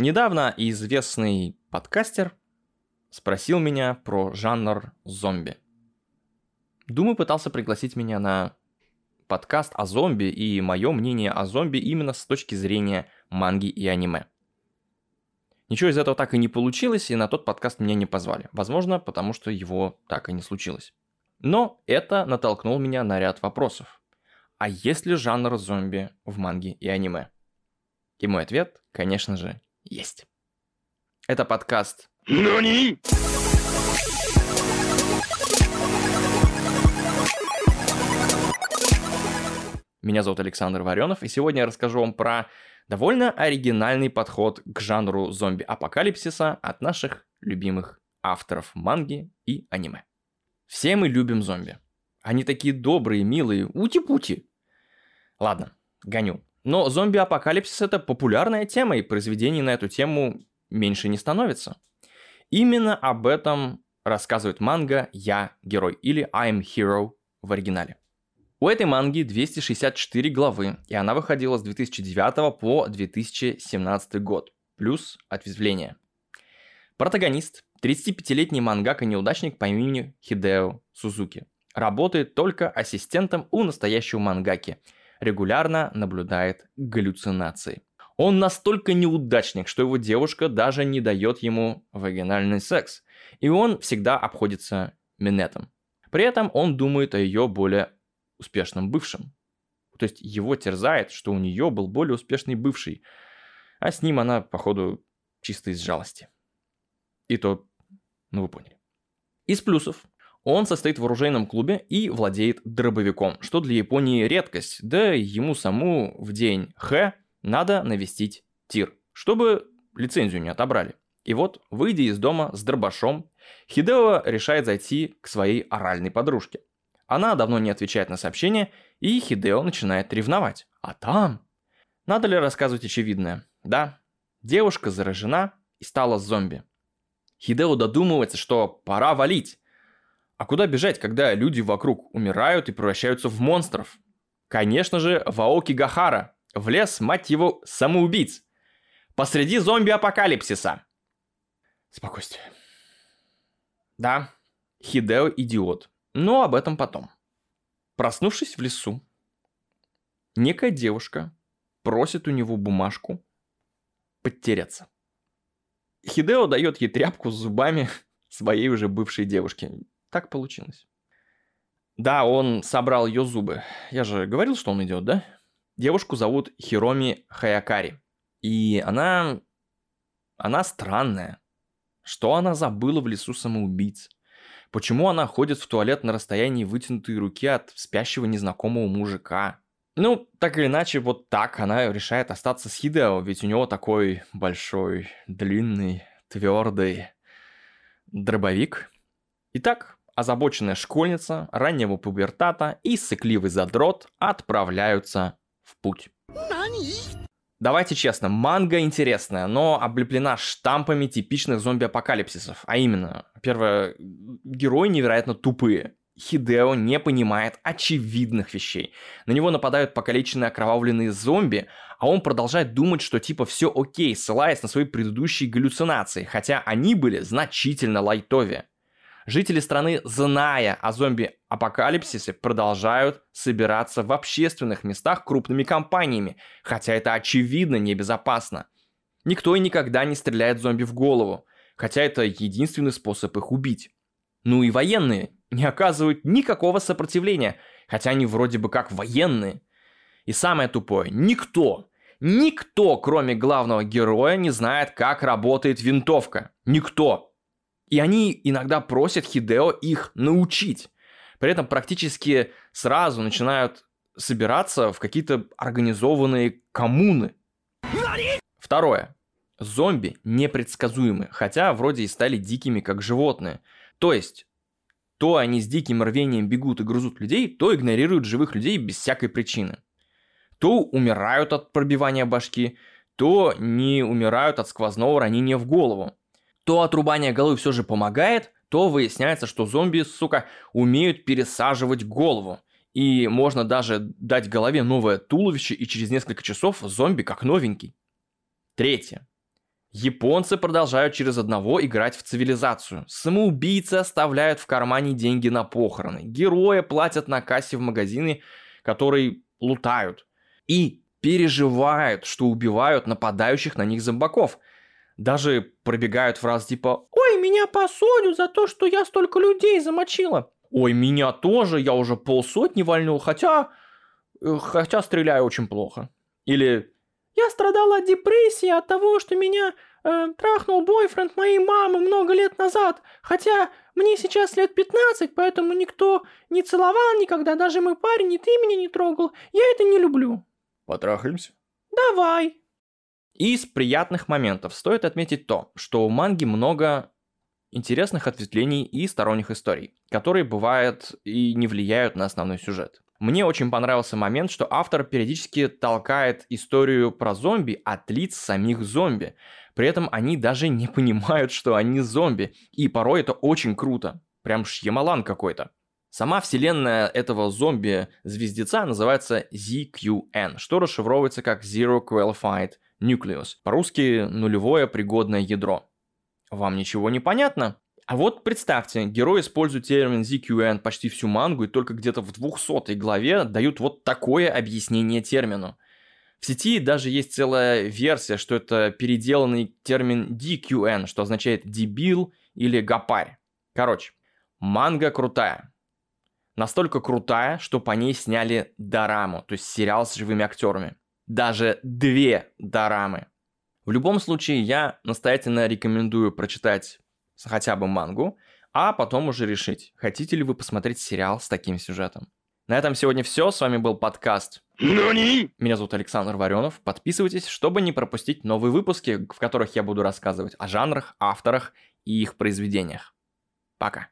Недавно известный подкастер спросил меня про жанр зомби. Думаю, пытался пригласить меня на подкаст о зомби и мое мнение о зомби именно с точки зрения манги и аниме. Ничего из этого так и не получилось, и на тот подкаст меня не позвали. Возможно, потому что его так и не случилось. Но это натолкнуло меня на ряд вопросов. А есть ли жанр зомби в манге и аниме? И мой ответ, конечно же, есть. Это подкаст «Нани?» Меня зовут Александр Варенов, и сегодня я расскажу вам про довольно оригинальный подход к жанру зомби-апокалипсиса от наших любимых авторов манги и аниме. Все мы любим зомби. Они такие добрые, милые, ути-пути. Ладно, гоню. Но зомби-апокалипсис это популярная тема, и произведений на эту тему меньше не становится. Именно об этом рассказывает манга «Я герой» или «I'm Hero» в оригинале. У этой манги 264 главы, и она выходила с 2009 по 2017 год, плюс ответвление. Протагонист, 35-летний мангака-неудачник по имени Хидео Сузуки, работает только ассистентом у настоящего мангаки, регулярно наблюдает галлюцинации. Он настолько неудачник, что его девушка даже не дает ему вагинальный секс, и он всегда обходится минетом. При этом он думает о ее более успешном бывшем. То есть его терзает, что у нее был более успешный бывший, а с ним она, походу, чисто из жалости. И то, ну вы поняли. Из плюсов. Он состоит в оружейном клубе и владеет дробовиком, что для Японии редкость, да ему саму в день Х надо навестить тир, чтобы лицензию не отобрали. И вот, выйдя из дома с дробашом, Хидео решает зайти к своей оральной подружке. Она давно не отвечает на сообщения, и Хидео начинает ревновать. А там... Надо ли рассказывать очевидное? Да, девушка заражена и стала зомби. Хидео додумывается, что пора валить. А куда бежать, когда люди вокруг умирают и превращаются в монстров? Конечно же, в Аоки Гахара, в лес, мать его, самоубийц. Посреди зомби-апокалипсиса. Спокойствие. Да, Хидео идиот. Но об этом потом. Проснувшись в лесу, некая девушка просит у него бумажку подтереться. Хидео дает ей тряпку с зубами своей уже бывшей девушки. Так получилось. Да, он собрал ее зубы. Я же говорил, что он идет, да? Девушку зовут Хироми Хаякари. И она... Она странная. Что она забыла в лесу самоубийц? Почему она ходит в туалет на расстоянии вытянутой руки от спящего незнакомого мужика? Ну, так или иначе, вот так она решает остаться с Хидео, ведь у него такой большой, длинный, твердый дробовик. Итак, озабоченная школьница раннего пубертата и сыкливый задрот отправляются в путь. Давайте честно, манга интересная, но облеплена штампами типичных зомби-апокалипсисов. А именно, первое, герои невероятно тупые. Хидео не понимает очевидных вещей. На него нападают покалеченные окровавленные зомби, а он продолжает думать, что типа все окей, ссылаясь на свои предыдущие галлюцинации, хотя они были значительно лайтовее. Жители страны, зная о зомби-апокалипсисе, продолжают собираться в общественных местах крупными компаниями, хотя это очевидно небезопасно. Никто и никогда не стреляет зомби в голову, хотя это единственный способ их убить. Ну и военные не оказывают никакого сопротивления, хотя они вроде бы как военные. И самое тупое, никто, никто, кроме главного героя, не знает, как работает винтовка. Никто. И они иногда просят Хидео их научить. При этом практически сразу начинают собираться в какие-то организованные коммуны. Второе. Зомби непредсказуемы, хотя вроде и стали дикими, как животные. То есть, то они с диким рвением бегут и грызут людей, то игнорируют живых людей без всякой причины. То умирают от пробивания башки, то не умирают от сквозного ранения в голову то отрубание головы все же помогает, то выясняется, что зомби, сука, умеют пересаживать голову. И можно даже дать голове новое туловище, и через несколько часов зомби как новенький. Третье. Японцы продолжают через одного играть в цивилизацию. Самоубийцы оставляют в кармане деньги на похороны. Герои платят на кассе в магазине, который лутают. И переживают, что убивают нападающих на них зомбаков. Даже пробегают фразы типа «Ой, меня посадят за то, что я столько людей замочила». «Ой, меня тоже, я уже полсотни вальнул, хотя... Э, хотя стреляю очень плохо». Или «Я страдала от депрессии, от того, что меня э, трахнул бойфренд моей мамы много лет назад, хотя мне сейчас лет 15, поэтому никто не целовал никогда, даже мой парень, и ты меня не трогал. Я это не люблю». Потрахаемся? Давай. Из приятных моментов стоит отметить то, что у манги много интересных ответвлений и сторонних историй, которые бывают и не влияют на основной сюжет. Мне очень понравился момент, что автор периодически толкает историю про зомби от лиц самих зомби. При этом они даже не понимают, что они зомби. И порой это очень круто. Прям шьямалан какой-то. Сама вселенная этого зомби-звездеца называется ZQN, что расшифровывается как Zero Qualified Nucleus, по-русски нулевое пригодное ядро. Вам ничего не понятно? А вот представьте, герой использует термин ZQN почти всю мангу и только где-то в 200 главе дают вот такое объяснение термину. В сети даже есть целая версия, что это переделанный термин DQN, что означает дебил или гопарь. Короче, манга крутая. Настолько крутая, что по ней сняли дораму, то есть сериал с живыми актерами. Даже две дорамы. В любом случае, я настоятельно рекомендую прочитать хотя бы мангу, а потом уже решить, хотите ли вы посмотреть сериал с таким сюжетом. На этом сегодня все. С вами был подкаст. Нани? Меня зовут Александр Варенов. Подписывайтесь, чтобы не пропустить новые выпуски, в которых я буду рассказывать о жанрах, авторах и их произведениях. Пока.